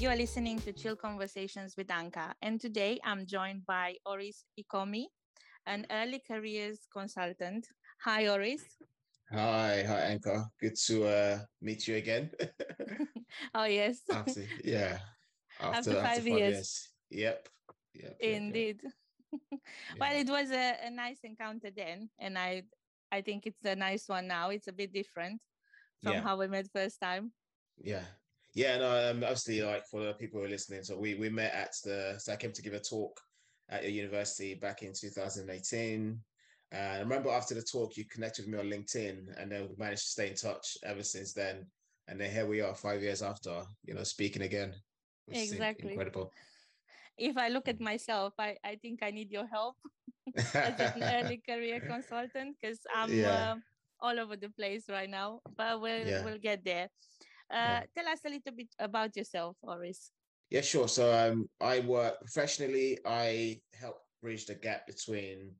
You are listening to Chill Conversations with Anca, and today I'm joined by Oris Ikomi, an early careers consultant. Hi, Oris. Hi, hi, Anca. Good to uh, meet you again. oh yes. after, yeah. After, after, five, after five years. years. Yep. Yep. Indeed. Yep, yep. well, it was a, a nice encounter then, and I, I think it's a nice one now. It's a bit different from yeah. how we met first time. Yeah, yeah, no, um, obviously, like for the people who are listening, so we we met at the so I came to give a talk at your university back in 2018. And I remember after the talk, you connected with me on LinkedIn, and then we managed to stay in touch ever since then. And then here we are, five years after, you know, speaking again. exactly. Incredible. If I look at myself, I, I think I need your help as an early career consultant because I'm yeah. uh, all over the place right now. But we'll yeah. we'll get there. Uh, tell us a little bit about yourself, Oris. Yeah, sure. So um, I work professionally. I help bridge the gap between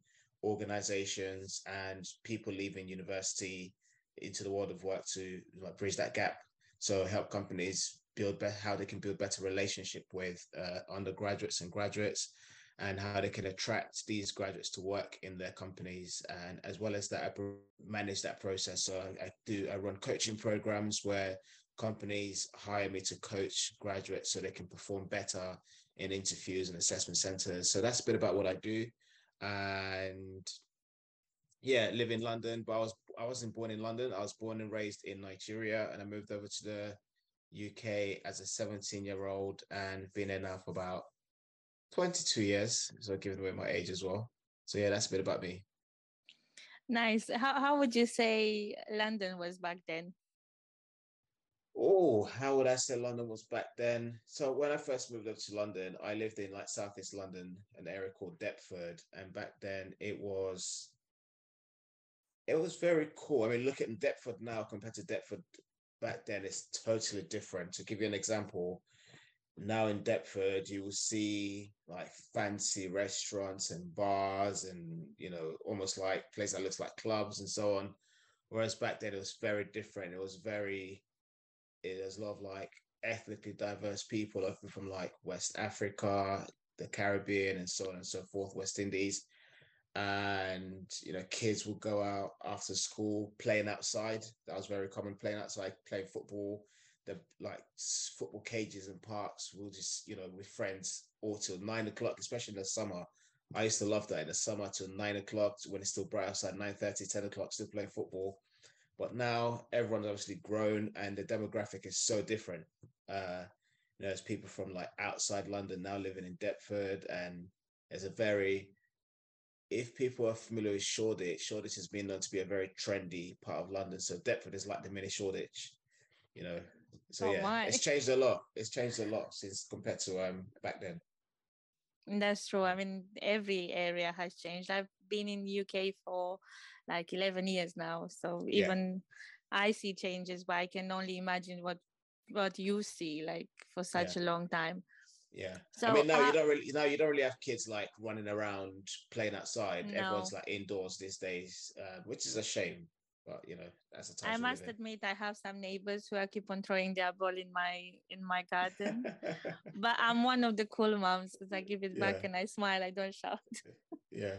organizations and people leaving university into the world of work to like, bridge that gap. So help companies build be- how they can build better relationship with uh, undergraduates and graduates and how they can attract these graduates to work in their companies and as well as that I manage that process so I, I do i run coaching programs where companies hire me to coach graduates so they can perform better in interviews and assessment centers. So that's a bit about what I do. And yeah, live in London, but I was I wasn't born in London. I was born and raised in Nigeria, and I moved over to the UK as a 17 year old, and been there now for about 22 years. So giving away my age as well. So yeah, that's a bit about me. Nice. How how would you say London was back then? Oh, how would I say London was back then? So when I first moved up to London, I lived in like Southeast London, an area called Deptford, and back then it was it was very cool. I mean, look at Deptford now compared to Deptford back then, it's totally different. To give you an example, now in Deptford, you will see like fancy restaurants and bars and you know, almost like place that looks like clubs and so on. Whereas back then it was very different. It was very there's a lot of like ethnically diverse people often from like West Africa, the Caribbean, and so on and so forth, West Indies. And you know, kids will go out after school playing outside. That was very common, playing outside, playing football. The like football cages and parks. We'll just you know with friends all till nine o'clock, especially in the summer. I used to love that in the summer till nine o'clock when it's still bright outside, 9 30, 10 o'clock, still playing football but now everyone's obviously grown and the demographic is so different. Uh, you know, there's people from like outside London now living in Deptford, and there's a very if people are familiar with Shoreditch, Shoreditch has been known to be a very trendy part of London. So Deptford is like the mini Shoreditch, you know. So oh, yeah, my. it's changed a lot. It's changed a lot since compared to um back then. That's true. I mean, every area has changed. I've been in UK for like 11 years now. So even yeah. I see changes, but I can only imagine what what you see like for such yeah. a long time. Yeah. So I mean, now uh, you don't really now you don't really have kids like running around playing outside. No. Everyone's like indoors these days, uh, which is a shame. But you know, that's a time. I must admit, I have some neighbors who are keep on throwing their ball in my in my garden. but I'm one of the cool moms because I give it yeah. back and I smile. I don't shout. yeah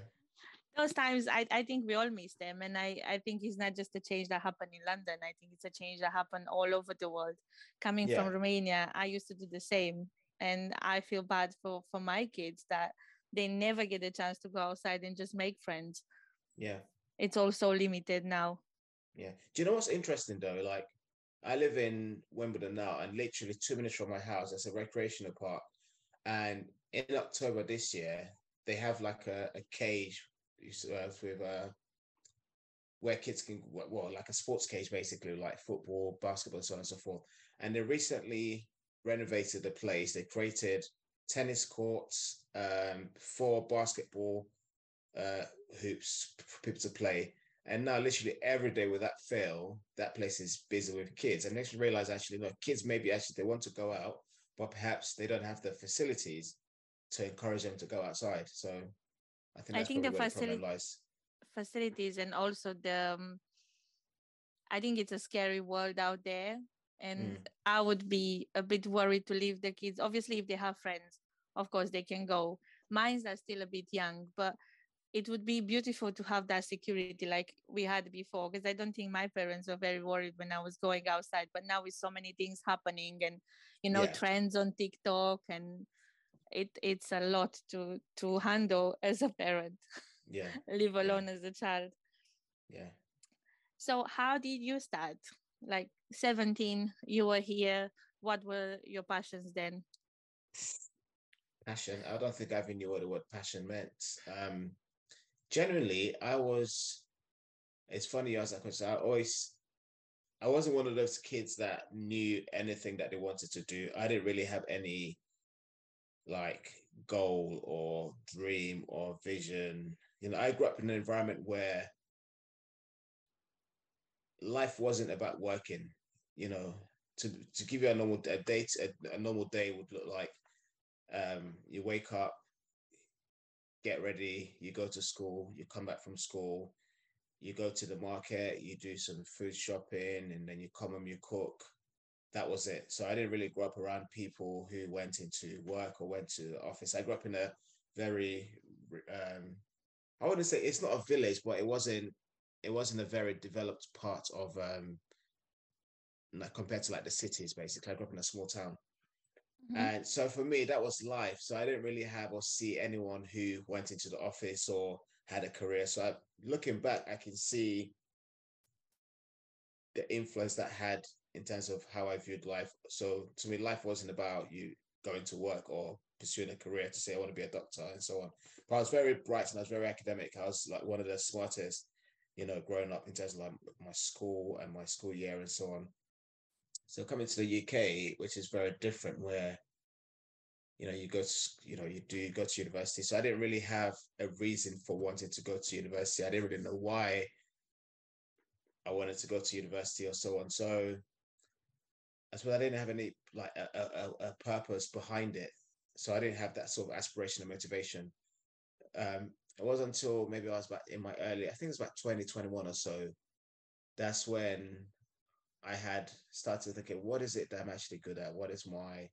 those times I, I think we all miss them and I, I think it's not just a change that happened in london. I think it's a change that happened all over the world. Coming yeah. from romania i used to do the same and i feel bad for for my kids that they never get a chance to go outside and just make friends. Yeah. It's all so limited now. Yeah. Do you know what's interesting though? Like i live in wimbledon now and literally two minutes from my house there's a recreational park. And in october this year they have like a, a cage uh, with uh, where kids can well like a sports cage basically like football basketball and so on and so forth. And they recently renovated the place. They created tennis courts um, for basketball uh, hoops for people to play. And now literally every day with that fail that place is busy with kids. And they should realize actually no kids maybe actually they want to go out but perhaps they don't have the facilities to encourage them to go outside. So I think, I think the, facility, facilities and also the um, I think it's a scary world out there and mm. i would be a bit worried to leave the kids obviously if they have friends of course they can go mines are still a bit young but it would be beautiful to have that security like we had before because i don't think my parents were very worried when i was going outside but now with so many things happening and you know yeah. trends on tiktok and it it's a lot to to handle as a parent. Yeah. Live alone yeah. as a child. Yeah. So how did you start? Like 17 you were here. What were your passions then? Passion. I don't think i even knew what the word passion meant. Um generally i was it's funny you ask that question. I always i wasn't one of those kids that knew anything that they wanted to do. I didn't really have any like goal or dream or vision. You know i grew up in an environment where life wasn't about working you know. To to give you a normal a day a, a normal day would look like um you wake up get ready you go to school you come back from school you go to the market you do some food shopping and then you come home you cook that was it. So i didn't really grow up around people who went into work or went to the office. I grew up in a very um i wouldn't say it's not a village but it wasn't it wasn't a very developed part of um like compared to like the cities basically. I grew up in a small town. Mm-hmm. and so for me that was life. So i didn't really have or see anyone who went into the office or had a career. So I, looking back i can see the influence that had in terms of how i viewed life so to me life wasn't about you going to work or pursuing a career to say i want to be a doctor and so on but i was very bright and i was very academic i was like one of the smartest you know, growing up in terms of like my school and my school year and so on. So coming to the UK, which is very different, where you know you go to you know you do go to university. So I didn't really have a reason for wanting to go to university. I didn't really know why I wanted to go to university or so on. So I suppose I didn't have any like a, a, a purpose behind it. So I didn't have that sort of aspiration and motivation. Um, it wasn't until maybe I was back in my early, I think it was about 2021 or so. That's when I had started thinking, what is it that I'm actually good at? What is my,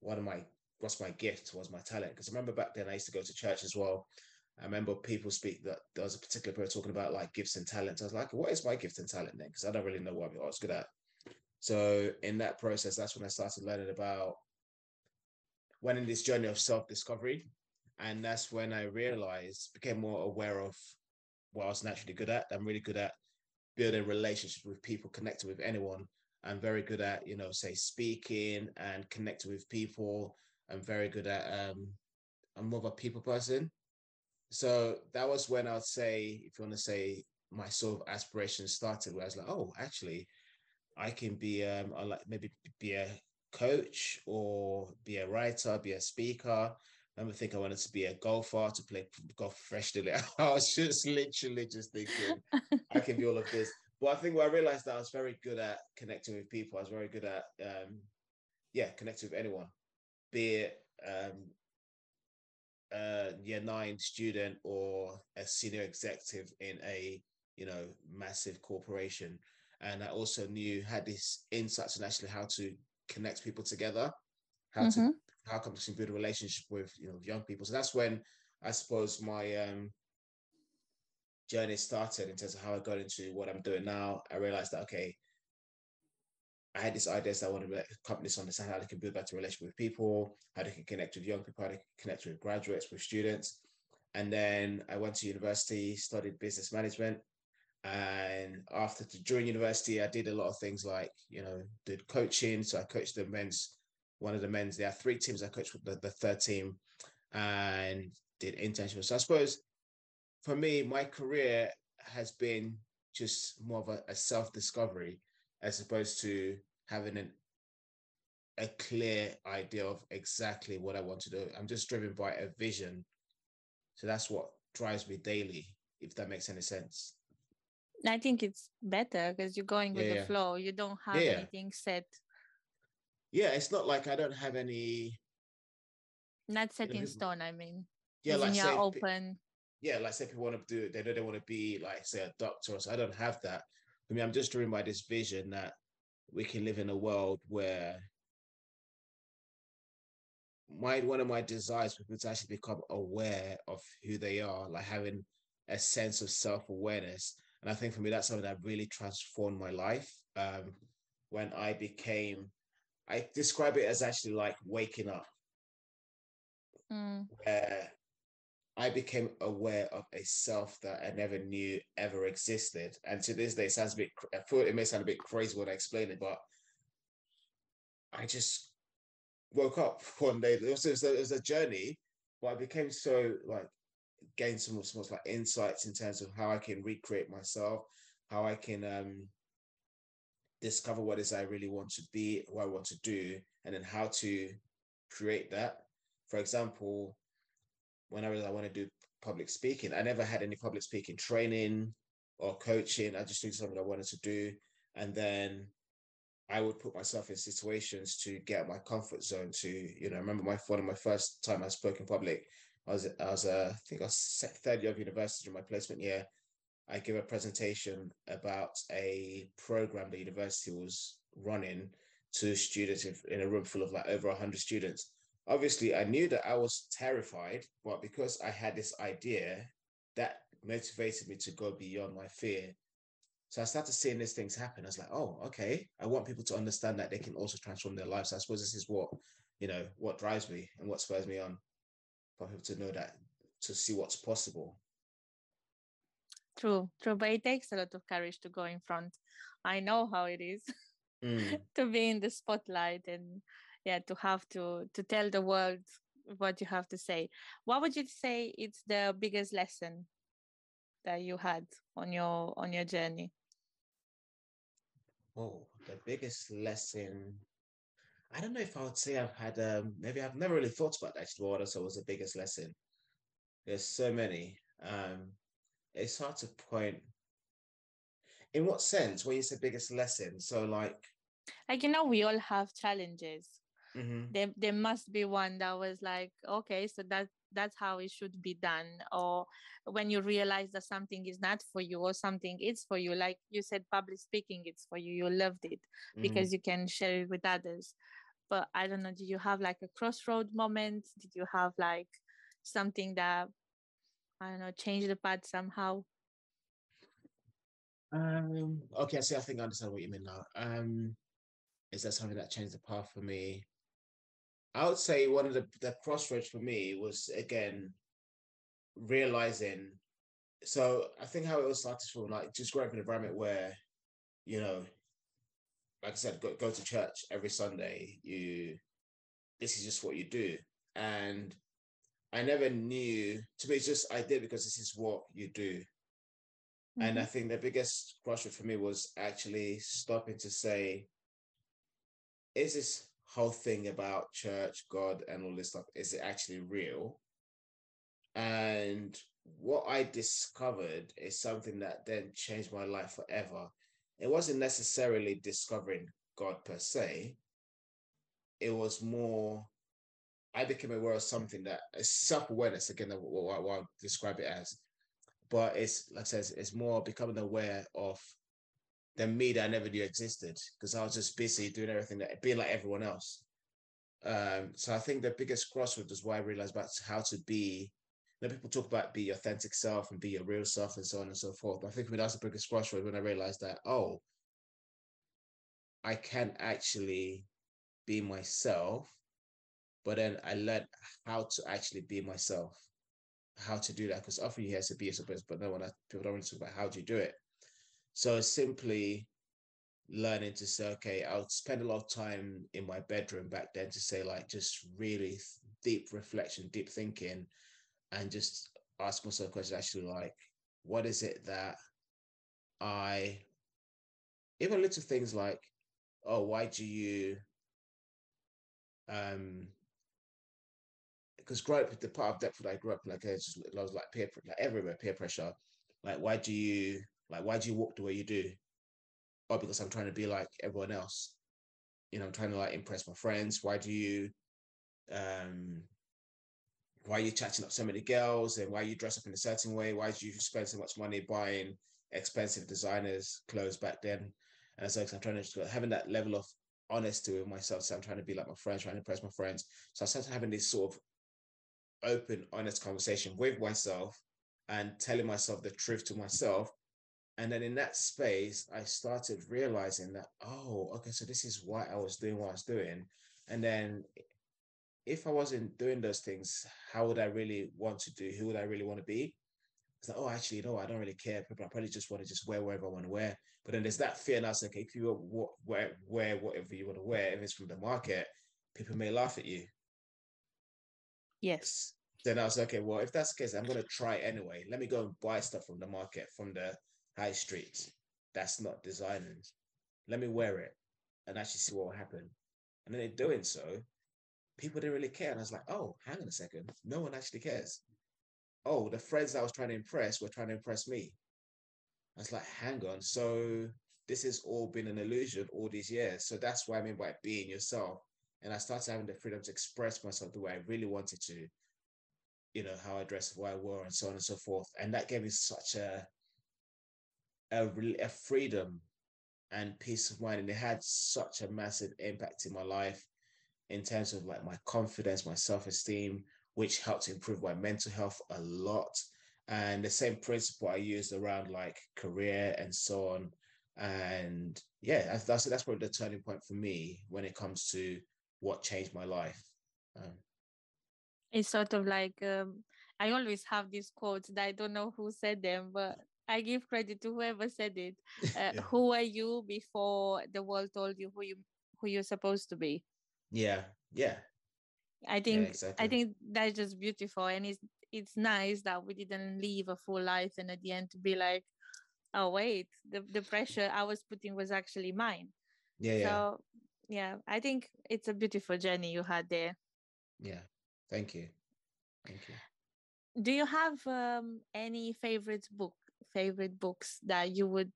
what am I, what's my gift? What's my talent? Because I remember back then I used to go to church as well. I remember people speak that there was a particular person talking about like gifts and talents. I was like, what is my gift and talent then? Because I don't really know what I was good at. So in that process, that's when I started learning about went in this journey of self-discovery and that's when I realized, became more aware of what I was naturally good at. I'm really good at building relationships with people, connecting with anyone. I'm very good at, you know, say speaking and connecting with people. I'm very good at um I'm more of a people person. So that was when I would say, if you want to say my sort of aspiration started, where I was like, oh, actually, I can be um I like maybe be a coach or be a writer, be a speaker. I remember think I wanted to be a golfer to play golf professionally. I was just literally just thinking I can be all of this. But I think what I realized that I was very good at connecting with people. I was very good at um, yeah, connecting with anyone, be it um, a year nine student or a senior executive in a you know massive corporation. And I also knew had this insights on actually how to connect people together, how mm-hmm. to how come to build a relationship with you know young people. So that's when I suppose my um, journey started in terms of how I got into what I'm doing now. I realized that okay, I had this idea that I wanted to let companies understand how they can build better relationship with people, how they can connect with young people, how they can connect with graduates, with students. And then I went to university, studied business management. And after during university, I did a lot of things like, you know, did coaching. So I coached the men's one of the men's. There are three teams I coached with the, the third team and did internships. So I suppose for me, my career has been just more of a, a self-discovery as opposed to having an, a clear idea of exactly what I want to do. I'm just driven by a vision. So that's what drives me daily, if that makes any sense. I think it's better because you're going with yeah, the flow. You don't have yeah. anything set yeah, it's not like I don't have any. Not set in stone. I mean, yeah, like say, open. Yeah, like say people want to do, it, they know they want to be like say a doctor. So I don't have that. I mean, I'm just driven by this vision that we can live in a world where my one of my desires for people to actually become aware of who they are, like having a sense of self-awareness. And I think for me, that's something that really transformed my life. Um, when I became, I describe it as actually like waking up, mm. where I became aware of a self that I never knew ever existed. And to this day, it sounds a bit, I thought it may sound a bit crazy when I explain it, but I just woke up one day. It was, it was, a, it was a journey, but I became so like, gained some, some like insights in terms of how I can recreate myself, how I can um, discover what is I really want to be, what I want to do, and then how to create that. For example, when I realized I want to do public speaking, I never had any public speaking training or coaching. I just knew something I wanted to do. And then I would put myself in situations to get my comfort zone to, you know, I remember my one of my first time I spoke in public. I was I was uh, I think I was third year of university during my placement year. I give a presentation about a program the university was running to students in a room full of like over 100 students obviously I knew that I was terrified, but because I had this idea, that motivated me to go beyond my fear. So I started seeing these things happen. I was like, oh, okay. I want people to understand that they can also transform their lives. I suppose this is what, you know, what drives me and what spurs me on for people to know that, to see what's possible. True, true. But it takes a lot of courage to go in front. I know how it is mm. to be in the spotlight and yeah to have to to tell the world what you have to say what would you say it's the biggest lesson that you had on your on your journey oh the biggest lesson i don't know if i would say i've had um maybe i've never really thought about actually what else was the biggest lesson. There's so many um it's hard to point. In what sense? When you say biggest lesson so like like you know we all have challenges. Mm-hmm. there there must be one that was like okay so that that's how it should be done. Or when you realize that something is not for you or something is for you like you said public speaking it's for you you loved it mm-hmm. because you can share it with others. But i don't know do you have like a crossroad moment? Did you have like something that i don't know change the path somehow? Um okay see i think i understand what you mean now. Um is that something that changed the path for me I would say one of the, the crossroads for me was again realizing. So I think how it was started from like just growing up in an environment where, you know, like I said, go, go to church every Sunday. You, this is just what you do, and I never knew. To me, it's just I did because this is what you do. Mm-hmm. And I mm-hmm. think the biggest crossroad for me was actually stopping to say, is this whole thing about church, God, and all this stuff is it actually real? And what I discovered is something that then changed my life forever. It wasn't necessarily discovering God per se, it was more, I became aware of something that is self awareness, again, what, what I describe it as. But it's like I said, it's more becoming aware of than me that I never knew existed because I was just busy doing everything that being like everyone else. Um, so I think the biggest crossroads is why I realized about how to be. You know, people talk about be your authentic self and be your real self and so on and so forth. But I think that's the biggest crossroad when I realized that oh, I can actually be myself, but then I learned how to actually be myself, how to do that because often you hear to be a yourself, but no one people don't really talk about how do you do it. So simply learning to say, okay, I'll spend a lot of time in my bedroom back then to say, like, just really deep reflection, deep thinking, and just ask myself questions actually like, what is it that I, even little things like, oh, why do you, um, because growing up, with the part of Deptford I grew up, like, I was, I was like peer, like everywhere, peer pressure. Like, why do you like, why do you walk the way you do? Oh, because I'm trying to be like everyone else. You know, I'm trying to like impress my friends. Why do you, um, why are you chatting up so many girls and why you dress up in a certain way? Why do you spend so much money buying expensive designers clothes back then? And so I'm trying to having that level of honesty with myself. So I'm trying to be like my friends, trying to impress my friends. So I started having this sort of open, honest conversation with myself and telling myself the truth to myself. And then in that space, I started realizing that, oh, okay, so this is why I was doing what I was doing. And then if I wasn't doing those things, how would I really want to do? Who would I really want to be? It's like, oh, actually, no, I don't really care. people I probably just want to just wear whatever I want to wear. But then there's that fear now. It's like, if you wear, wear whatever you want to wear, if it's from the market, people may laugh at you. Yes. Then I was like, okay, well, if that's the case, I'm going to try anyway. Let me go and buy stuff from the market, from the high streets. That's not designing. Let me wear it and actually see what will happen. And then in doing so, people didn't really care. And I was like, oh, hang on a second. No one actually cares. Oh, the friends I was trying to impress were trying to impress me. I was like, hang on. So this has all been an illusion all these years. So that's what I mean by being yourself. And I started having the freedom to express myself the way I really wanted to, you know, how I dress, what I wore, and so on and so forth. And that gave me such a, a, a freedom and peace of mind. And it had such a massive impact in my life in terms of like my confidence, my self esteem, which helped improve my mental health a lot. And the same principle I used around like career and so on. And yeah, that's that's probably the turning point for me when it comes to what changed my life. Um, it's sort of like um, I always have these quotes that I don't know who said them, but I give credit to whoever said it. Uh, yeah. Who are you before the world told you who you who you're supposed to be? Yeah, yeah. I think yeah, exactly. I think that's just beautiful, and it's it's nice that we didn't live a full life, and at the end to be like, oh wait, the the pressure I was putting was actually mine. Yeah. So yeah, I think it's a beautiful journey you had there. Yeah. Thank you. Thank you. Do you have um, any favorite book, favorite books that you would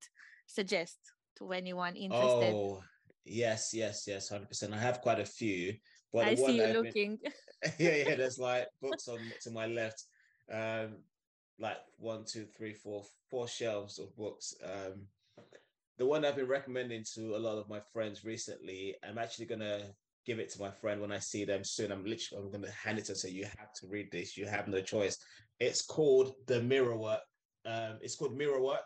suggest to anyone interested? Oh, Yes, yes, yes, hundred percent. I have quite a few, but I see you looking. Been... yeah, yeah. There's like books on to my left, um, like one, two, three, four, four shelves of books. Um, the one I've been recommending to a lot of my friends recently, I'm actually gonna give it to my friend when I see them soon. I'm literally I'm gonna hand it to her, say you have to read this. You have no choice. It's called The Mirror Work. Um, it's called Mirror Work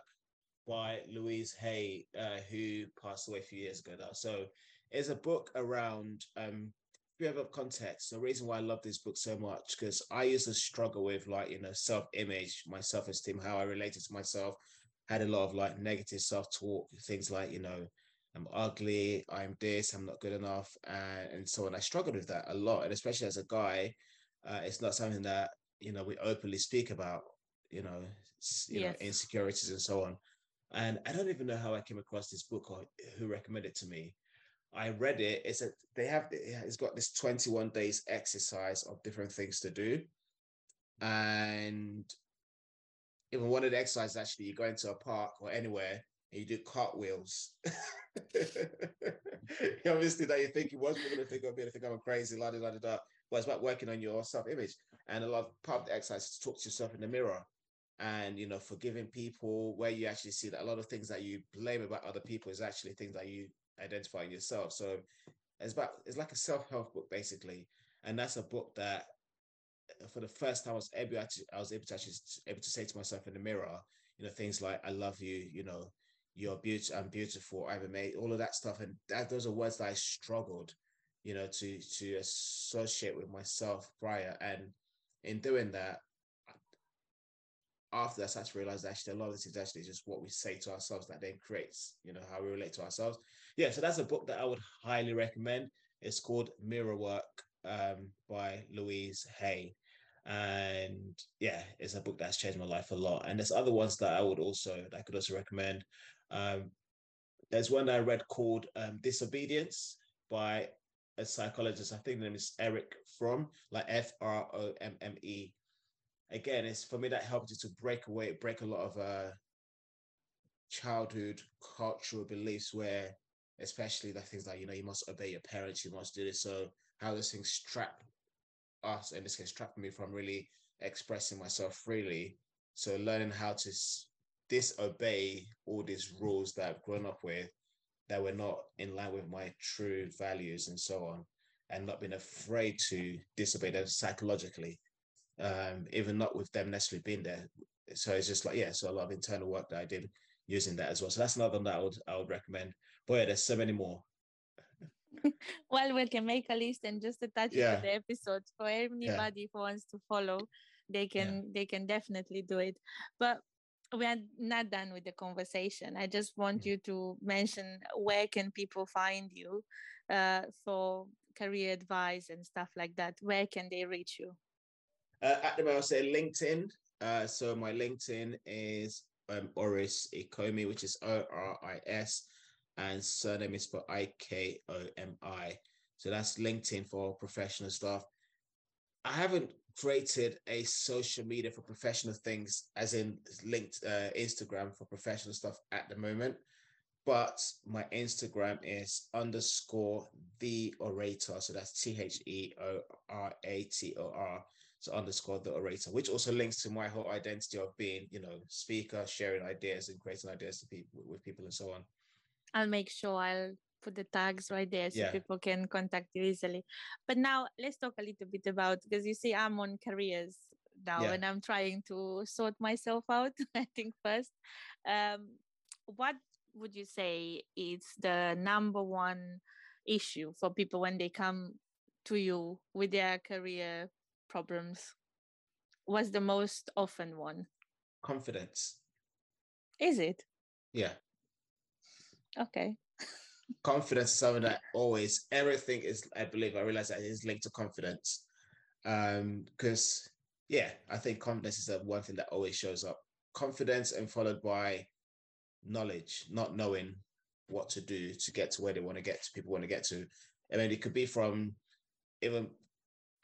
by Louise Hay, uh, who passed away a few years ago now. So it's a book around um we have a context. The reason why I love this book so much because I used to struggle with like you know self-image, my self-esteem, how I related to myself. Had a lot of like negative self-talk, things like you know I'm ugly, I'm this, I'm not good enough, and, and so on. I struggled with that a lot, and especially as a guy, uh, it's not something that you know we openly speak about. You know, you yes. know insecurities and so on. And I don't even know how I came across this book or who recommended it to me. I read it. It's a they have it's got this 21 days exercise of different things to do. And even one of the exercises actually you go into a park or anywhere and you do cartwheels. Obviously that you think you was going to think of me, I think I'm crazy, la da da da. But it's about working on your self-image. And a lot of part of the exercise is to talk to yourself in the mirror and you know forgiving people where you actually see that a lot of things that you blame about other people is actually things that you identify in yourself. So it's about it's like a self-help book basically. And that's a book that uh, for the first time I was able to I was able to actually able to say to myself in the mirror you know things like I love you you know you're beautiful I'm beautiful I'm amazing all of that stuff. And that those are words that I struggled you know to to associate with myself prior. And in doing that after that, I started to realize actually a lot of this is actually just what we say to ourselves that then creates, you know, how we relate to ourselves. Yeah, so that's a book that I would highly recommend. It's called Mirror Work um, by Louise Hay. And yeah, it's a book that's changed my life a lot. And there's other ones that I would also, that I could also recommend. Um, there's one that I read called um, Disobedience by a psychologist. I think the name is Erich Fromm, like F R O M M E again, it's for me that helped you to break away, break a lot of uh, childhood cultural beliefs where, especially the things like, you know, you must obey your parents, you must do this. So how those things trap us, in this case, trap me from really expressing myself freely. So learning how to disobey all these rules that I've grown up with that were not in line with my true values and so on, and not being afraid to disobey them psychologically, um, even not with them necessarily being there. So it's just like yeah, so a lot of internal work that I did using that as well. So that's another one that I would I would recommend. But yeah, there's so many more. well, we can make a list and just attach yeah. it to the episodes for anybody yeah. who wants to follow. They can yeah. they can definitely do it. But we are not done with the conversation. I just want mm-hmm. you to mention where can people find you uh, for career advice and stuff like that. Where can they reach you? Uh, at the moment, I'll say LinkedIn. Uh, so my LinkedIn is um, Oris Ikomi, which is O R I S, and surname is for I K O M I. So that's LinkedIn for professional stuff. I haven't created a social media for professional things, as in linked uh, Instagram for professional stuff at the moment. But my Instagram is underscore the orator. So that's T H E O R A T O R. So underscore the orator, which also links to my whole identity of being, you know, speaker, sharing ideas and creating ideas to people with people and so on. I'll make sure I'll put the tags right there so yeah. people can contact you easily. But now let's talk a little bit about because you see I'm on careers now yeah. and I'm trying to sort myself out. I think first, um, what would you say is the number one issue for people when they come to you with their career problems? was the most often one? Confidence. Is it? Yeah. Okay confidence is something that always everything is i believe i realize that is linked to confidence um because yeah i think confidence is the one thing that always shows up confidence and followed by knowledge not knowing what to do to get to where they want to get to people want to get to i mean it could be from even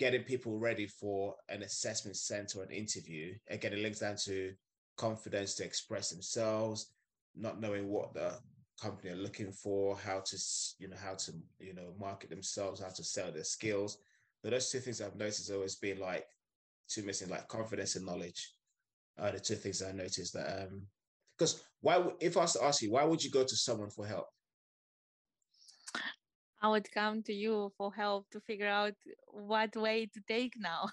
getting people ready for an assessment center an interview again it links down to confidence to express themselves not knowing what the company are looking for, how to you know how to you know market themselves, how to sell their skills. But those two things I've noticed have always been like two missing, like confidence and knowledge. Are the two things I noticed that um because why if I was to ask you why would you go to someone for help? I would come to you for help to figure out what way to take now.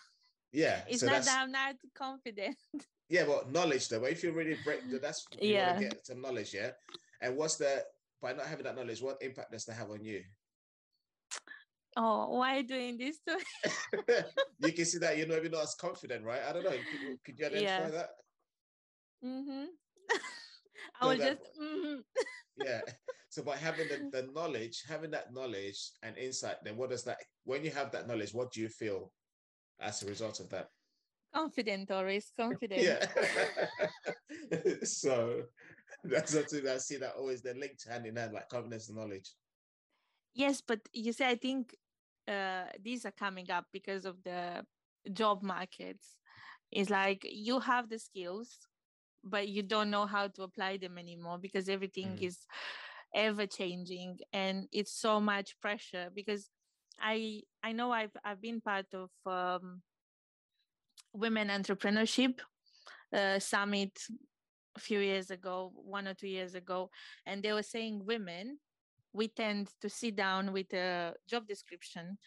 Yeah, it's so not that I'm not confident. Yeah, well, knowledge though. But if you really break, that's you yeah. get some knowledge. Yeah, and what's the by not having that knowledge, what impact does that have on you? Oh, why are you doing this to you can see that you're not even not as confident, right? I don't know. Could, could you identify yeah. that? Mm-hmm. I so was that, just mm-hmm. yeah. So by having the, the knowledge, having that knowledge and insight, then what does that when you have that knowledge, what do you feel as a result of that? Confident, Doris, confident. Yeah. so that's something I see that always they're linked hand in hand, like confidence and knowledge. Yes, but you see, I think uh, these are coming up because of the job markets. It's like you have the skills, but you don't know how to apply them anymore because everything mm. is ever changing and it's so much pressure because I I know I've I've been part of um, women entrepreneurship uh, summit a few years ago, one or two years ago, and they were saying women, we tend to sit down with a job description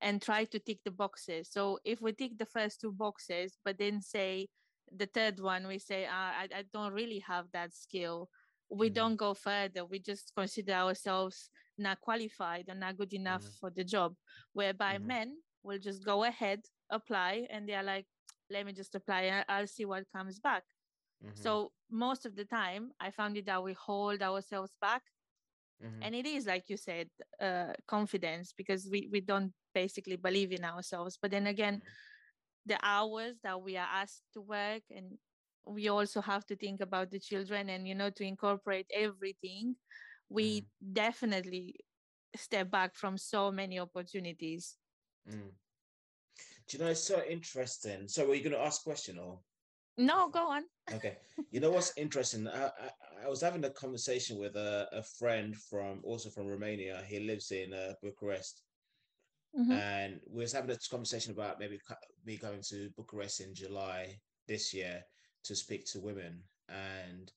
and try to tick the boxes. So if we tick the first two boxes, but then say the third one, we say, ah, I, I don't really have that skill. We mm-hmm. don't go further. We just consider ourselves not qualified or not good enough mm-hmm. for the job. Whereby mm-hmm. men will just go ahead, apply, and they're like, let me just apply. I'll see what comes back. Mm-hmm. So most of the time, I found it that we hold ourselves back. Mm-hmm. And it is, like you said, uh, confidence because we, we don't basically believe in ourselves. But then again, mm-hmm. the hours that we are asked to work and we also have to think about the children and you know to incorporate everything we mm. definitely step back from so many opportunities mm. do you know it's so interesting so were you going to ask a question or no, go on. okay. You know what's interesting? I, I, I, was having a conversation with a, a friend from also from Romania. He lives in uh, Bucharest. Mm-hmm. And we was having a conversation about maybe me going to Bucharest in July this year to speak to women. And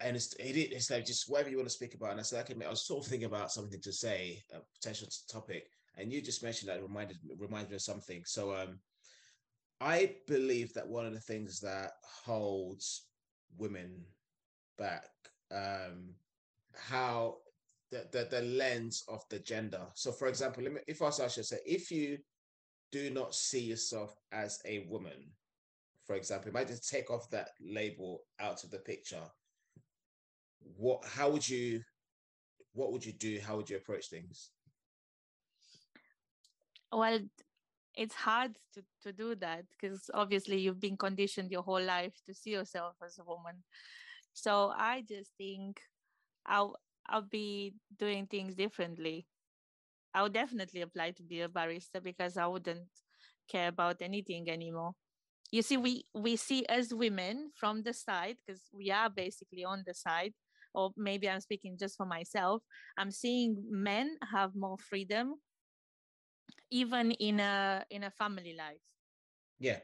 and it's it, it's like just whatever you want to speak about. And I said, okay, I was sort of thinking about something to say, a potential topic, and you just mentioned that reminded reminded me of something. So um, I believe that one of the things that holds women back, um, how the, the the lens of the gender. So, for example, let me, if I should say, if you do not see yourself as a woman, for example, if I just take off that label out of the picture, what how would you what would you do? How would you approach things? Well, it's hard to, to do that because obviously you've been conditioned your whole life to see yourself as a woman. So I just think I'll I'll be doing things differently. I would definitely apply to be a barista because I wouldn't care about anything anymore. You see, we we see as women from the side because we are basically on the side, or maybe I'm speaking just for myself. I'm seeing men have more freedom, even in a in a family life. Yeah,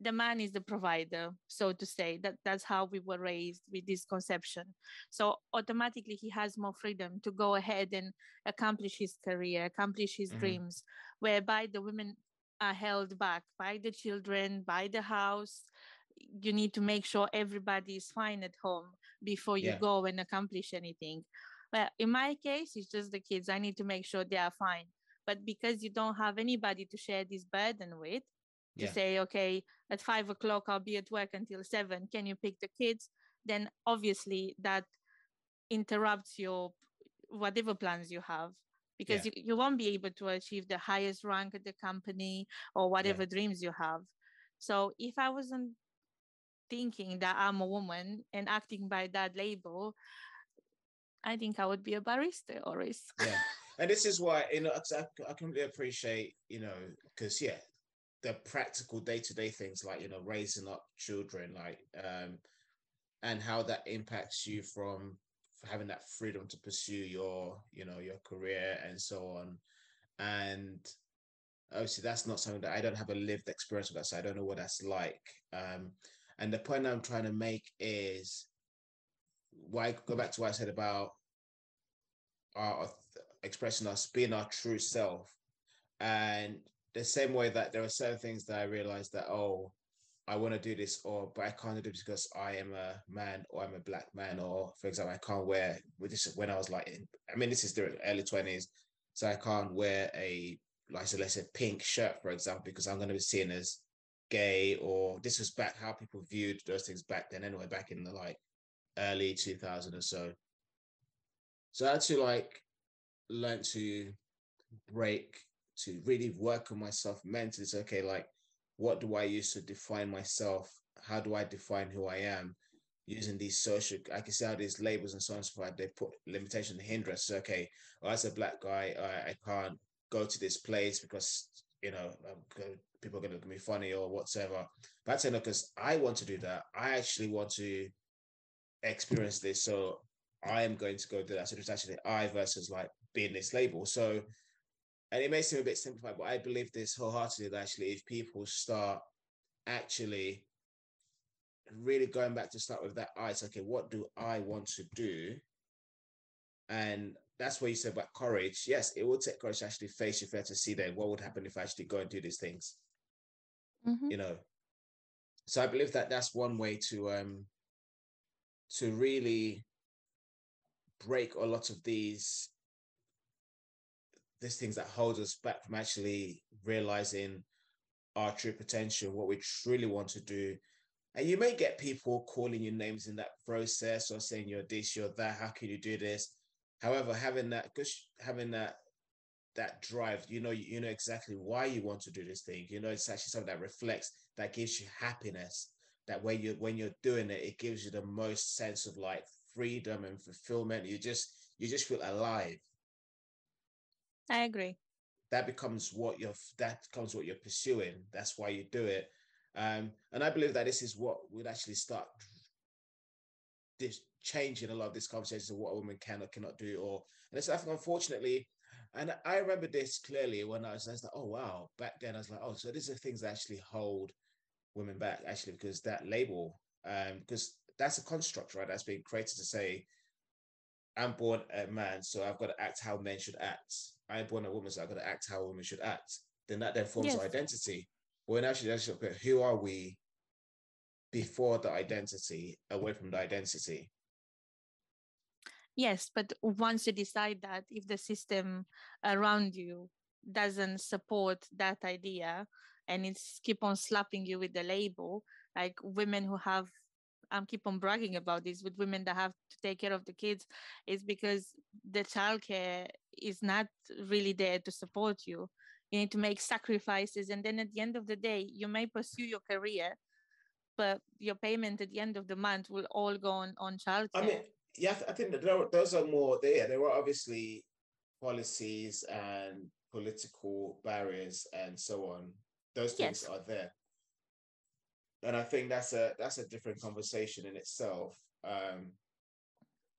the man is the provider so to say that that's how we were raised with this conception so automatically he has more freedom to go ahead and accomplish his career accomplish his mm-hmm. dreams whereby the women are held back by the children by the house you need to make sure everybody is fine at home before you yeah. go and accomplish anything well in my case it's just the kids i need to make sure they are fine but because you don't have anybody to share this burden with to yeah. say, okay, at five o'clock, I'll be at work until seven. Can you pick the kids? Then obviously that interrupts your whatever plans you have because yeah. you, you won't be able to achieve the highest rank at the company or whatever yeah. dreams you have. So if I wasn't thinking that I'm a woman and acting by that label, I think I would be a barista or Yeah. And this is why, you know, I, I can appreciate, you know, because, yeah, the practical day-to-day things like you know raising up children like um and how that impacts you from having that freedom to pursue your you know your career and so on. And obviously that's not something that i don't have a lived experience with that so i don't know what that's like. Um and the point i'm trying to make is why go back to what i said about our expressing us being our true self. And the same way that there are certain things that I realized that oh, I want to do this, or but I can't do it because I am a man or I'm a black man, mm. or for example, I can't wear. This when I was like, in, I mean, this is the early twenties, so I can't wear a like so let's say pink shirt, for example, because I'm going to be seen as gay, or this was back how people viewed those things back then. Anyway, back in the like early 2000 or so. So I had to like learn to break to really work on myself mentally. It's okay, like what do I use to define myself? How do I define who I am? Using these social, I can see how these labels and so on and so forth, they put limitation and hindrance. Okay, well, as a black guy, I, I can't go to this place because you know people are going to look at me funny or whatever. But I say no, because I want to do that. I actually want to experience this, so I am going to go do that. So it's actually I versus like being this label. So and it may seem a bit simplified, but I believe this wholeheartedly that actually if people start actually really going back to start with that eyes, okay, what do I want to do? And that's what you said about courage. Yes, it will take courage to actually face your fear to see then what would happen if I actually go and do these things. Mm-hmm. You know. So I believe that that's one way to um to really break a lot of these these things that hold us back from actually realizing our true potential, what we truly want to do. And you may get people calling you names in that process or saying you're this, you're that, how can you do this? However, having that because having that that drive, you know, you know exactly why you want to do this thing. You know, it's actually something that reflects, that gives you happiness. That when you're when you're doing it, it gives you the most sense of like freedom and fulfillment. You just you just feel alive I agree. That becomes what you're that becomes what you're pursuing. That's why you do it. Um, and I believe that this is what would actually start this changing a lot of this conversation of what a woman can or cannot do. Or and it's like unfortunately, and I remember this clearly when I was, I was like, oh wow, back then I was like, oh, so these are things that actually hold women back actually because that label, um, because that's a construct, right? That's being created to say, I'm born a man, so I've got to act how men should act. I'm born a woman, so I've got to act how women should act. Then that then forms yes. our identity. When actually, at who are we before the identity, away from the identity. Yes, but once you decide that, if the system around you doesn't support that idea and it's keep on slapping you with the label, like women who have I'm keep on bragging about this with women that have to take care of the kids is because the childcare is not really there to support you. You need to make sacrifices, and then at the end of the day, you may pursue your career, but your payment at the end of the month will all go on on childcare. I mean, yeah, I think that those are more there. There are obviously policies and political barriers and so on. Those things yes. are there, and I think that's a that's a different conversation in itself. Um,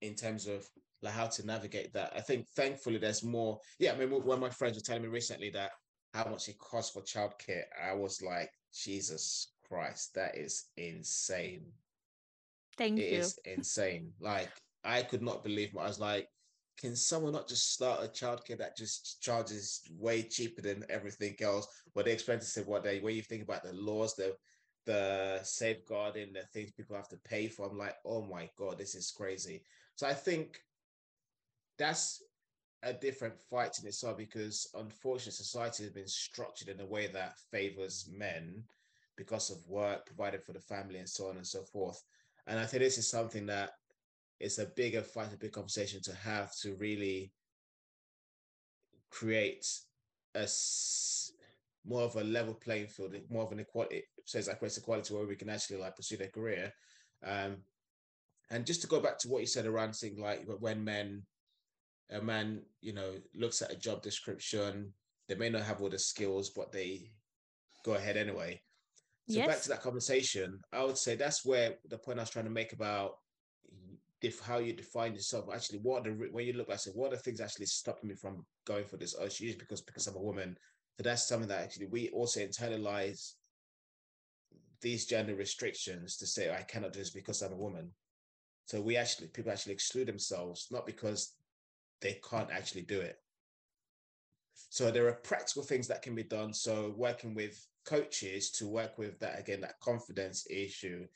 in terms of like how to navigate that, I think thankfully there's more. Yeah, I mean, one of my friends were telling me recently that how much it costs for childcare. I was like, Jesus Christ, that is insane. Thank it you. It is insane. Like I could not believe what I was like. Can someone not just start a childcare that just charges way cheaper than everything else? But they expensive what they when you think about the laws, the the safeguarding, the things people have to pay for. I'm like, oh my god, this is crazy. So I think that's a different fight in itself because unfortunately society has been structured in a way that favors men because of work provided for the family and so on and so forth. And I think this is something that is a bigger fight, a big conversation to have to really create a more of a level playing field, more of an equality, says like creates equality where we can actually like pursue their career. Um, and just to go back to what you said around things like when men, a man, you know, looks at a job description, they may not have all the skills, but they go ahead anyway. So yes. back to that conversation, I would say that's where the point I was trying to make about if how you define yourself. Actually, what the when you look I said, what are the things actually stopping me from going for this? Oh, she's because because I'm a woman. So that's something that actually we also internalize these gender restrictions to say I cannot do this because I'm a woman. So we actually people actually exclude themselves not because they can't actually do it. So there are practical things that can be done. So working with coaches to work with that again, that confidence issue,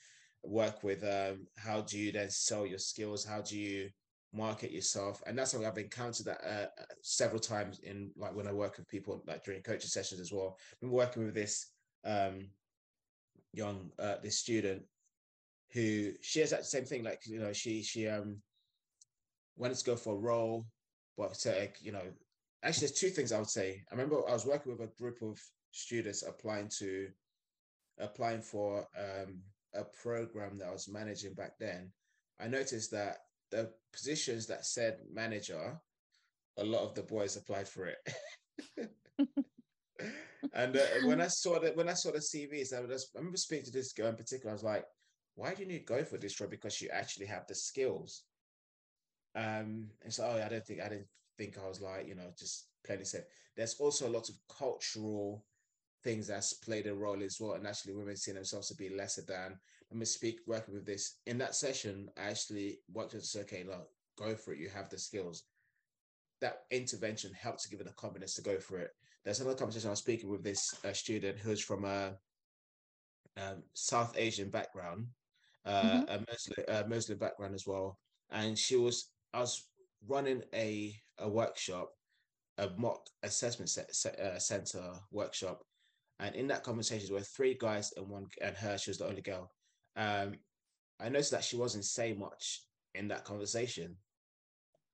work with um, how do you then sell your skills, how do you market yourself, and that's something I've encountered that uh, uh, several times in like when I work with people like during coaching sessions as well. I've working with this um, young uh, this student who she has that same thing. Like you know, she she um wanted to go for a role, but uh, you know actually there's two things I would say. I remember I was working with a group of students applying to applying for um, a program that I was managing back then. I noticed that the positions that said manager, a lot of the boys applied for it. and uh, when I saw that, when I saw the CVs, I, I remember speaking to this girl in particular. I was like, "Why do you need to go for this job? Because you actually have the skills." Um, and so, oh, I don't think I didn't think I was like, you know, just plenty said. There's also a lot of cultural things that's played a role as well, and actually women seeing themselves to be lesser than. Me speak working with this in that session. I actually worked with okay, look, go for it. You have the skills. That intervention helped to give her the confidence to go for it. There's another conversation I was speaking with this uh, student who's from a um, South Asian background, uh, mm-hmm. a Muslim, uh, Muslim background as well, and she was I was running a a workshop, a mock assessment set, uh, center workshop, and in that conversation there were three guys and one and her. She was the only girl. Um, I noticed that she wasn't saying much in that conversation,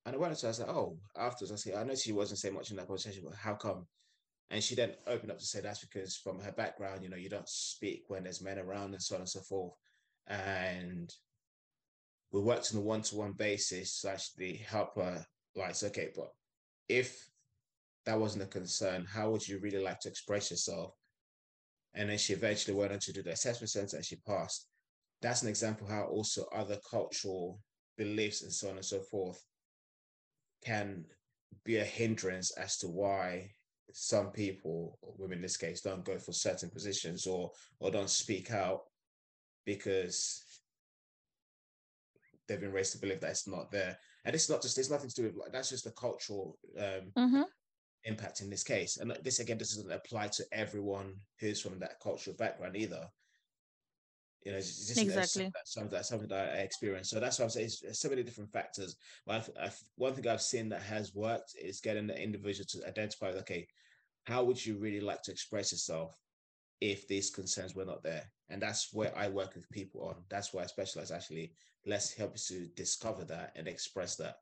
and I went to her. I said, "Oh." Afterwards, I said, "I know she wasn't saying much in that conversation, but how come?" And she then opened up to say that's because from her background, you know, you don't speak when there's men around and so on and so forth. And we worked on a one-to-one basis to actually help her like okay but if that wasn't a concern how would you really like to express yourself and then she eventually went on to do the assessment center and she passed that's an example how also other cultural beliefs and so on and so forth can be a hindrance as to why some people women in this case don't go for certain positions or or don't speak out because they've been raised to believe that it's not there. And it's not just it's nothing to do with like that's just the cultural um, mm-hmm. impact in this case. And this again, this doesn't apply to everyone who's from that cultural background either. You know, just exactly something that something that I experienced. So that's why I'm saying it's, so many different factors. But I've, I've, one thing I've seen that has worked is getting the individual to identify, okay, how would you really like to express yourself if these concerns were not there? And that's where I work with people on. That's why I specialize actually. Let's help you to discover that and express that.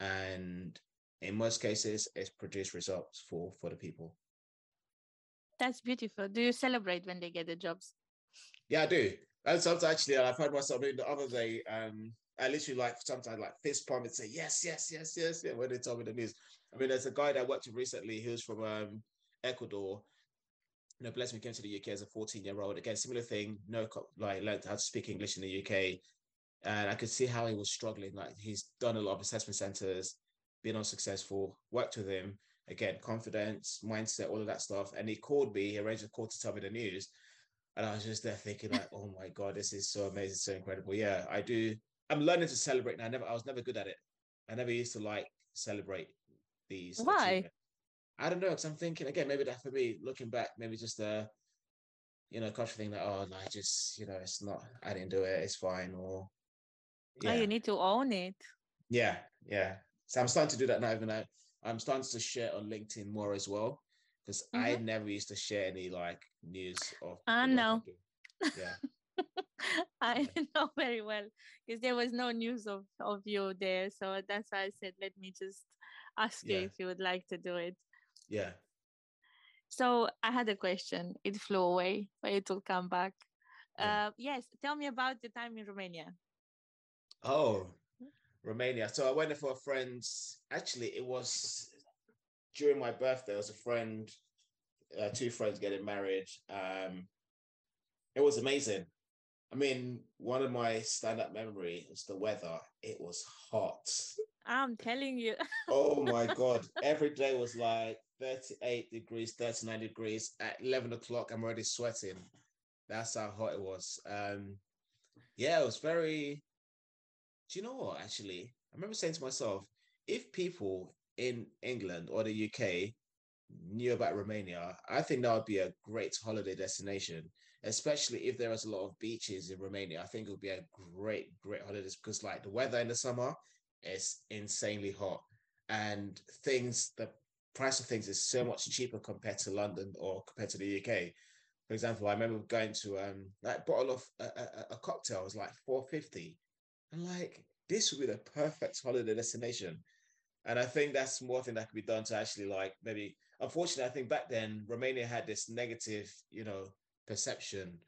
And in most cases, it's produced results for for the people. That's beautiful. Do you celebrate when they get the jobs? Yeah, I do. And sometimes actually, I've had myself I the other day. Um, I literally like sometimes like fist pump and say yes, yes, yes, yes, yeah. When they told me the news, I mean, there's a guy that I worked with recently who's from um, Ecuador. You know, bless me, came to the UK as a 14 year old. Again, similar thing. No, like learned how to speak English in the UK, and I could see how he was struggling. Like he's done a lot of assessment centers, been unsuccessful. Worked with him again, confidence, mindset, all of that stuff. And he called me. He arranged a call to tell me the news. And I was just there thinking, like, oh my God, this is so amazing, so incredible. Yeah, I do. I'm learning to celebrate now. I never, I was never good at it. I never used to like celebrate these. Why? I don't know. Because I'm thinking again, maybe that for me, looking back, maybe just a, you know, culture thing that oh, no, I just, you know, it's not. I didn't do it. It's fine. Or oh, yeah, oh, you need to own it. Yeah, yeah. So I'm starting to do that now. Even though I'm starting to share on LinkedIn more as well because mm-hmm. I never used to share any like news of. I know. Yeah. I didn't know very well because there was no news of, of you there. So that's why I said, let me just ask yeah. you if you would like to do it. Yeah. So I had a question. It flew away, but it will come back. Yeah. Uh, yes. Tell me about the time in Romania. Oh, Romania. So I went there for a friend's. Actually, it was during my birthday, there was a friend, uh, two friends getting married. Um, it was amazing. I mean, one of my stand-up memory was the weather. It was hot. I'm telling you. oh my god! Every day was like 38 degrees, 39 degrees. At 11 o'clock, I'm already sweating. That's how hot it was. Um, yeah, it was very. Do you know what? Actually, I remember saying to myself, if people in England or the UK knew about Romania, I think that would be a great holiday destination, especially if there is a lot of beaches in Romania. I think it would be a great, great holiday because, like, the weather in the summer is insanely hot, and things, the price of things is so much cheaper compared to London or compared to the UK. For example, I remember going to um that bottle of a, a, a cocktail was like four fifty, and like this would be the perfect holiday destination and I think that's more thing that could be done to actually like maybe unfortunately I think back then Romania had this negative, you know, perception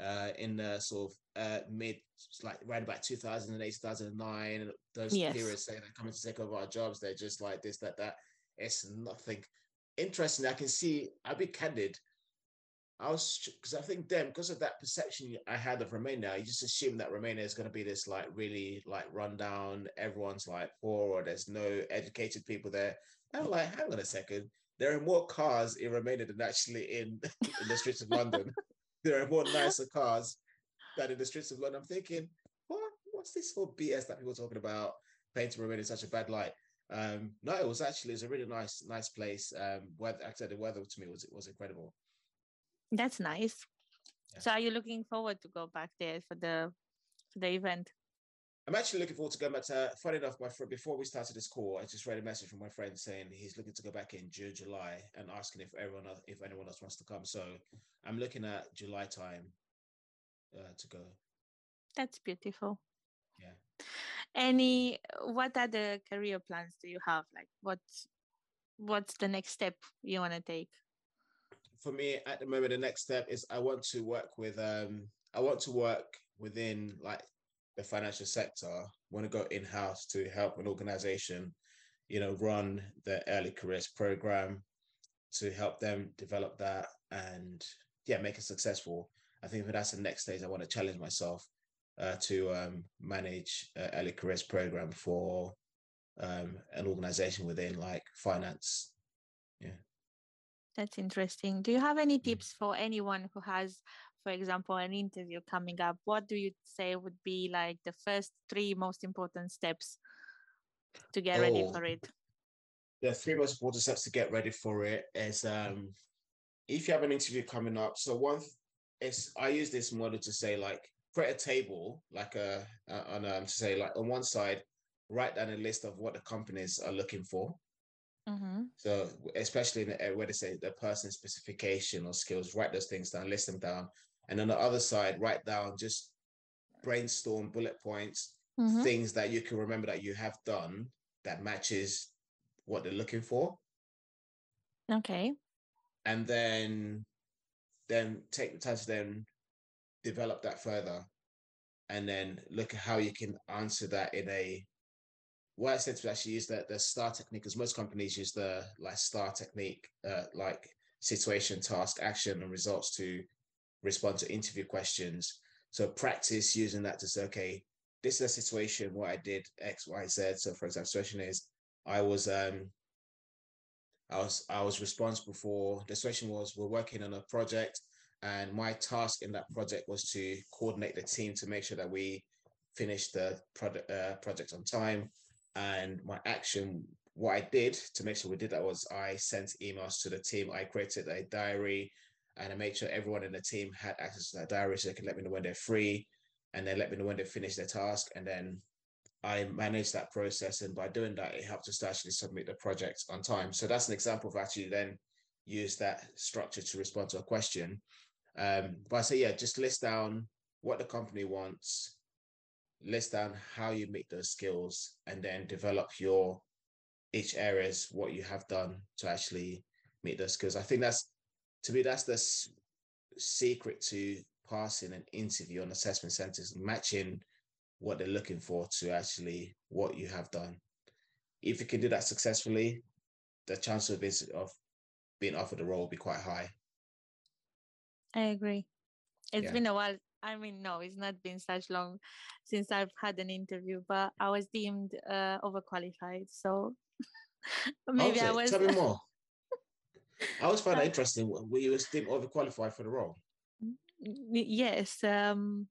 uh in the sort of uh mid like right about 2008, 2009, those yes. periods saying they're coming to take over our jobs, they're just like this, that, that. It's nothing interesting. I can see, I'll be candid. I was because I think then because of that perception I had of Romania, I just assumed that Romania is going to be this like really like rundown. Everyone's like poor, or there's no educated people there. And I'm like, hang on a second. There are more cars in Romania than actually in in the streets of London. there are more nicer cars than in the streets of London. I'm thinking, what? What's this whole BS that people are talking about? Painting Romania in such a bad light. Um, no, it was actually it's a really nice nice place. Um, weather, said the weather to me was was incredible. That's nice. Yeah. So are you looking forward to go back there for the for the event? I'm actually looking forward to going back to. Funny enough, my friend, before we started this call, I just read a message from my friend saying he's looking to go back in June, July, and asking if everyone, else, if anyone else wants to come. So I'm looking at July time uh, to go. That's beautiful. Yeah. Any? What other career plans do you have? Like, what? What's the next step you want to take? For me at the moment, the next step is I want to work with um I want to work within like the financial sector. I want to go in house to help an organization, you know, run the early careers program to help them develop that and yeah, make it successful. I think that's the next stage. I want to challenge myself uh, to um, manage early careers program for um, an organization within like finance. Yeah. That's interesting. Do you have any mm. tips for anyone who has, for example, an interview coming up? What do you say would be like the first three most important steps to get oh, ready for it? The three most important steps to get ready for it is um, if you have an interview coming up. So one is I use this model to say like create a table like a, a on um, to say like on one side write down a list of what the companies are looking for Mm-hmm. So especially in the, where they say the person specification or skills, write those things down, list them down, and on the other side, write down just brainstorm bullet points, mm-hmm. things that you can remember that you have done that matches what they're looking for. Okay. And then, then take the time to then develop that further, and then look at how you can answer that in a what I said to actually use the, the star technique, because most companies use the like star technique, uh, like situation, task, action, and results to respond to interview questions. So practice using that to say, okay, this is a situation where I did X, Y, Z. So for example, situation is I was um I was I was responsible for the situation was we're working on a project and my task in that project was to coordinate the team to make sure that we finish the product uh, project on time and my action, what I did to make sure we did that was I sent emails to the team. I created a diary and I made sure everyone in the team had access to that diary so they could let me know when they're free and then let me know when they finish their task. And then I managed that process. And by doing that, it helped us to actually submit the project on time. So that's an example of actually then use that structure to respond to a question. Um, but I say, yeah, just list down what the company wants, list down how you make those skills and then develop your each areas what you have done to actually meet those skills. I think that's to me that's the s- secret to passing an interview on assessment centers matching what they're looking for to actually what you have done. If you can do that successfully the chance of, of being offered a role will be quite high. I agree. It's yeah. been a while I mean, no, it's not been such long since I've had an interview, but I was deemed uh, overqualified. So maybe I was. Tell me more. I always find that interesting. Were you deemed overqualified for the role? Yes. Um,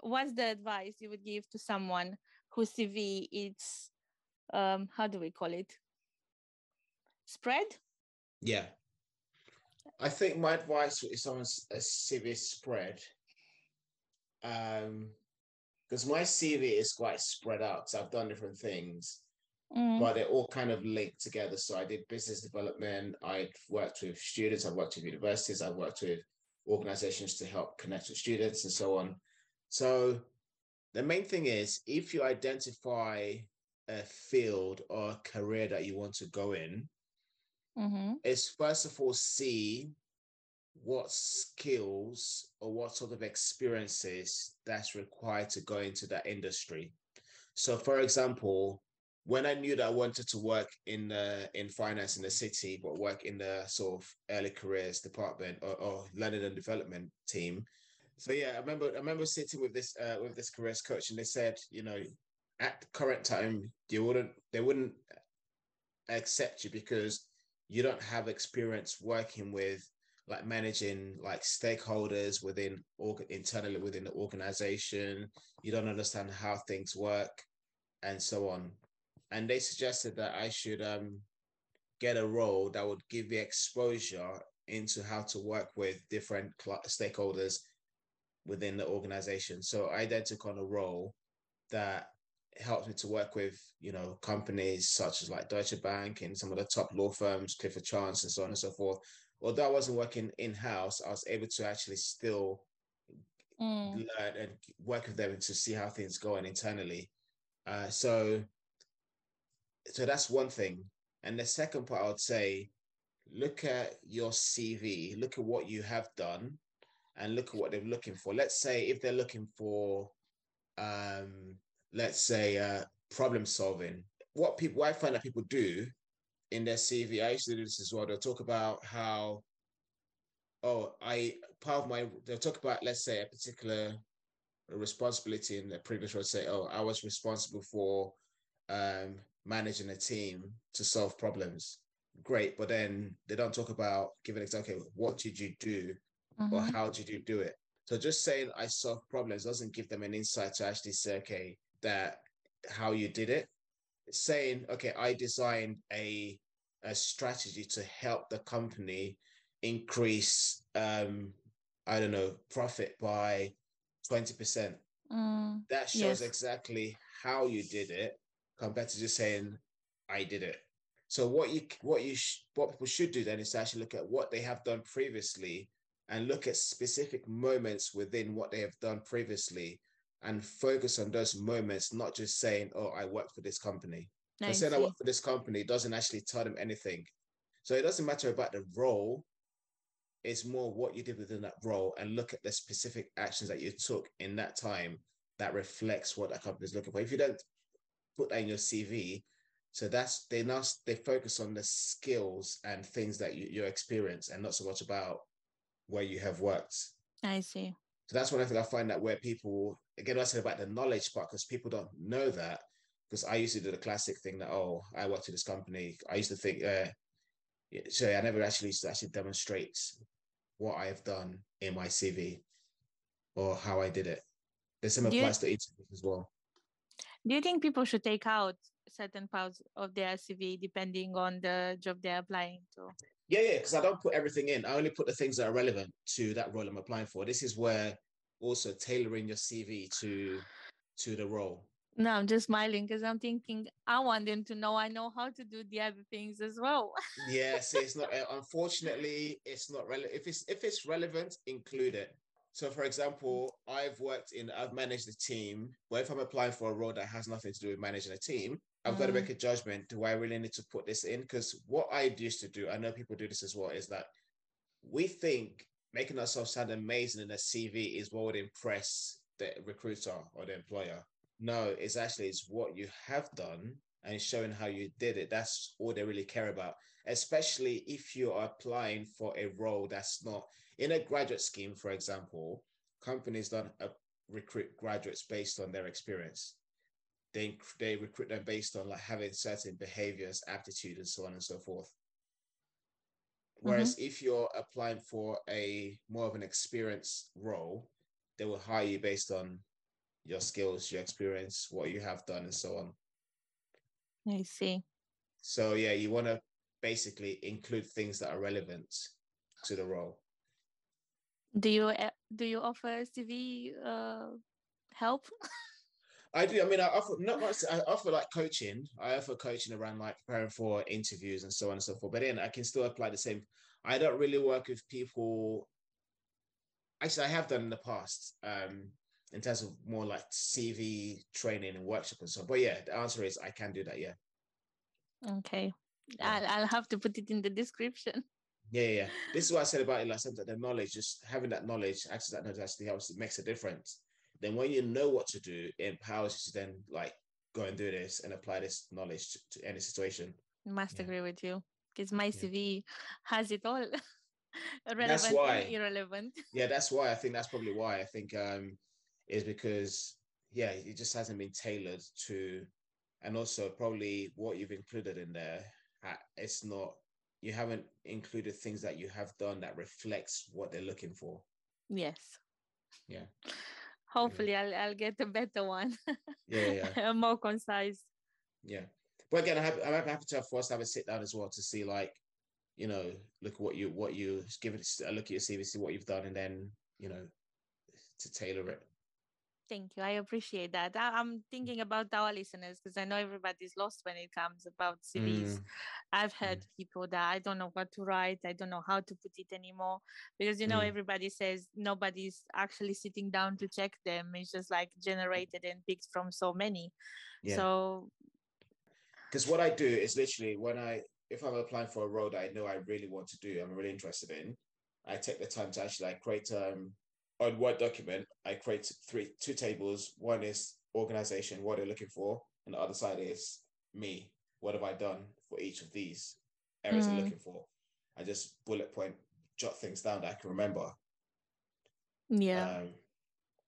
what's the advice you would give to someone whose CV is, um, how do we call it? Spread? Yeah. I think my advice is someone's a CV spread um because my CV is quite spread out. So I've done different things, mm. but they're all kind of linked together. So I did business development. I've worked with students. I've worked with universities. I've worked with organizations to help connect with students and so on. So the main thing is if you identify a field or a career that you want to go in, mm-hmm. is first of all see what skills or what sort of experiences that's required to go into that industry. So, for example, when I knew that I wanted to work in in finance in the city, but work in the sort of early careers department or, or learning and development team. So yeah, I remember I remember sitting with this uh, with this careers coach, and they said, you know, at the current time, you wouldn't they wouldn't accept you because you don't have experience working with like managing like stakeholders within org- internally within the organization. You don't understand how things work and so on. And they suggested that i should um, get a role that would give me exposure into how to work with different cl- stakeholders within the organization. So i then took on a role that helped me to work with you know companies such as like Deutsche Bank and some of the top law firms, Clifford Chance, and so on and so forth, although I wasn't working in house, I was able to actually still mm. learn and work with them to see how things going internally. Uh, so, so that's one thing. And the second part, I would say, look at your CV, look at what you have done, and look at what they're looking for. Let's say if they're looking for, um, let's say, uh, problem solving. What people, what I find that people do in their CV. I used to do this as well. They'll talk about how, oh, I part of my. They'll talk about let's say a particular responsibility in the previous role. Say, oh, I was responsible for um, managing a team to solve problems. great, but then they don't talk about giving example. Okay, what did you do, Mhm. or how did you do it? So just saying I solved problems doesn't give them an insight to actually say, okay, that how you did it. Saying, okay, I designed a a strategy to help the company increase um I don't know, profit by 20%. Mm, That shows Yes. exactly how you did it compared to just saying I did it. So what you what you sh- what people should do then is to actually look at what they have done previously and look at specific moments within what they have done previously and focus on those moments, not just saying, "Oh, I work for this company." I saying I work for this company doesn't actually tell them anything. So it doesn't matter about the role. It's more what you did within that role and look at the specific actions that you took in that time that reflects what that company is looking for. If you don't put that in your CV, so that's they now they focus on the skills and things that you, you experience and not so much about where you have worked. I see. So that's one I think I find that where people again I said about the knowledge part because people don't know that because I used to do the classic thing that oh I worked at this company I used to think uh so I never actually used to actually demonstrate what I have done in my CV or how I did it. The same applies to interviews as well. Do you think people should take out certain parts of their CV depending on the job they're applying to? Yeah, yeah, because I don't put everything in. I only put the things that are relevant to that role I'm applying for. This is where also tailoring your CV to to the role. No, I'm just smiling because I'm thinking I want them to know I know how to do the other things as well. Yes, it's not. uh, Unfortunately, it's not relevant. If it's if it's relevant, include it. So, for example, I've worked in, I've managed a team. But if I'm applying for a role that has nothing to do with managing a team, I've got to Mm. make a judgment. Do I really need to put this in? Because what I used to do, I know people do this as well, is that we think making ourselves sound amazing in a CV is what would impress the recruiter or the employer. No, it's actually it's what you have done and showing how you did it. That's all they really care about, especially if you are applying for a role that's not in a graduate scheme, for example. Companies don't uh, recruit graduates based on their experience. They they recruit them based on like having certain behaviors, aptitude, and so on and so forth. Whereas if you're applying for a more of an experience role, they will hire you based on your skills, your experience, what you have done, and so on. I see. So yeah, you want to basically include things that are relevant to the role. Do you uh, do you offer CV uh, help? I do. I mean, I offer not much. I offer like coaching. I offer coaching around like preparing for interviews and so on and so forth. But then I can still apply the same. I don't really work with people. Actually, I have done in the past. Um, in terms of more like CV training and workshop and so on. But yeah, the answer is I can do that. Yeah. Okay. Yeah. I'll, I'll have to put it in the description. Yeah, yeah, yeah. This is what I said about it last time that the knowledge, just having that knowledge, access that knowledge actually helps, it makes a difference. Then when you know what to do, it empowers you to then like go and do this and apply this knowledge to, to any situation. Must Yeah. agree with you because my. CV has it all. Relevant why. and irrelevant. Yeah, that's why I think that's probably why I think um is because yeah, it just hasn't been tailored to and also probably what you've included in there, uh, it's not you haven't included things that you have done that reflects what they're looking for. Yes. Yeah. Hopefully, I'll I'll get a better one. Yeah, yeah, yeah. More concise. Yeah. But again, I'm happy, I'm happy to have for us to have a sit down as well to see like, you know, look what you what you give it a look at your CV, see what you've done, and then you know, to tailor it. Thank you. I appreciate that. I, I'm thinking about our listeners because I know everybody's lost when it comes about CVs. Mm, I've heard people that I don't know what to write. I don't know how to put it anymore because you know Mm. everybody says nobody's actually sitting down to check them. It's just like generated and picked from so many. yeah. So Because what I do is literally when I if I'm applying for a role that I know I really want to do, I'm really interested in, I take the time to actually like create um on Word document, I create three two tables. One is organization, what they're looking for, and the other side is me. What have I done for each of these areas Mm. they're looking for? I just bullet point jot things down that I can remember. yeah. Um,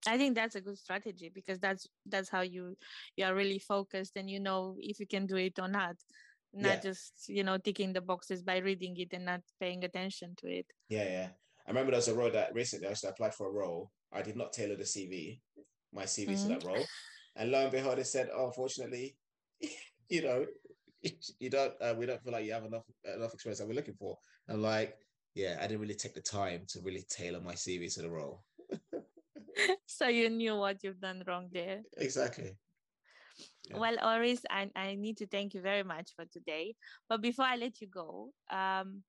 I think that's a good strategy because that's that's how you you are really focused and you know if you can do it or not. not yeah. just you know ticking the boxes by reading it and not paying attention to it yeah yeah i remember there was a role that recently i to apply for a role i did not tailor the cv my cv mm-hmm. to that role and lo and behold it said oh unfortunately you know you don't uh, we don't feel like you have enough enough experience that we're looking for and like yeah i didn't really take the time to really tailor my cv to the role so you knew what you've done wrong there exactly yeah. Well, Oris, I, I need to thank you very much for today. But before I let you go, um,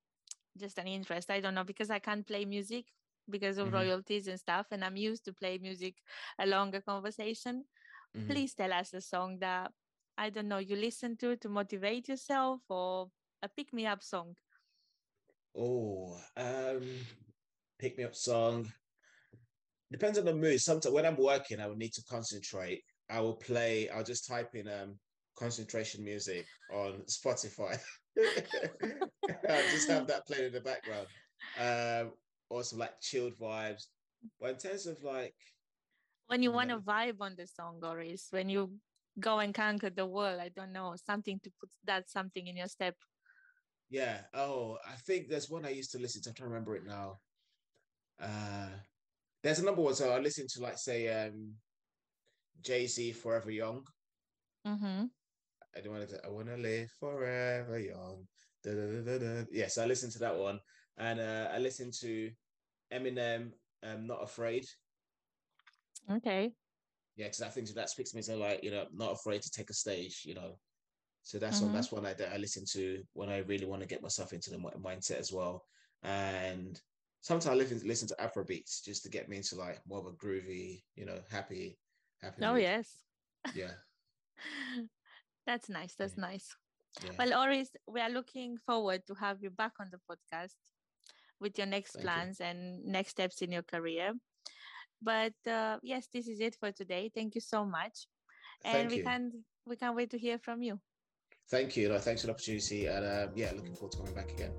just an interest. I don't know because I can't play music because of mm-hmm. royalties and stuff, and I'm used to play music along a conversation. Mm-hmm. Please tell us a song that I don't know you listen to to motivate yourself or a pick me up song. Oh, um, pick me up song. Depends on the mood. Sometimes when I'm working, I would need to concentrate I will play. I'll just type in um, concentration music on Spotify. Just have that playing in the background. Um, or some like chilled vibes. But in terms of like when you, you want to vibe on the song, or is when you go and conquer the world, I don't know, something to put that something in your step. Yeah. Oh, I think there's one I used to listen to. I'm trying to remember it now. Uh there's a number one. So I listen to like say um Jay Z, Forever Young. Mm-hmm. I don't want to. I want to live forever young. Da, da, da, yes, I listened to that one, and uh, I listened to Eminem. Um, not afraid. Okay. Yeah, because I think that speaks to me. So like, you know, not afraid to take a stage. You know, so that's mm-hmm. one. That's one I I listen to when I really want to get myself into the mindset as well. And sometimes I listen listen to Afro beats just to get me into like more of a groovy, you know, happy Happy oh, yes. Yeah. That's nice. That's yeah. nice. Yeah. Well, Oris, we are looking forward to have you back on the podcast with your next Thank plans you. and next steps in your career. But uh, yes, this is it for today. Thank you so much, and Thank we you. can we can't wait to hear from you. Thank you. No, thanks for the opportunity, and um, yeah, looking forward to coming back again.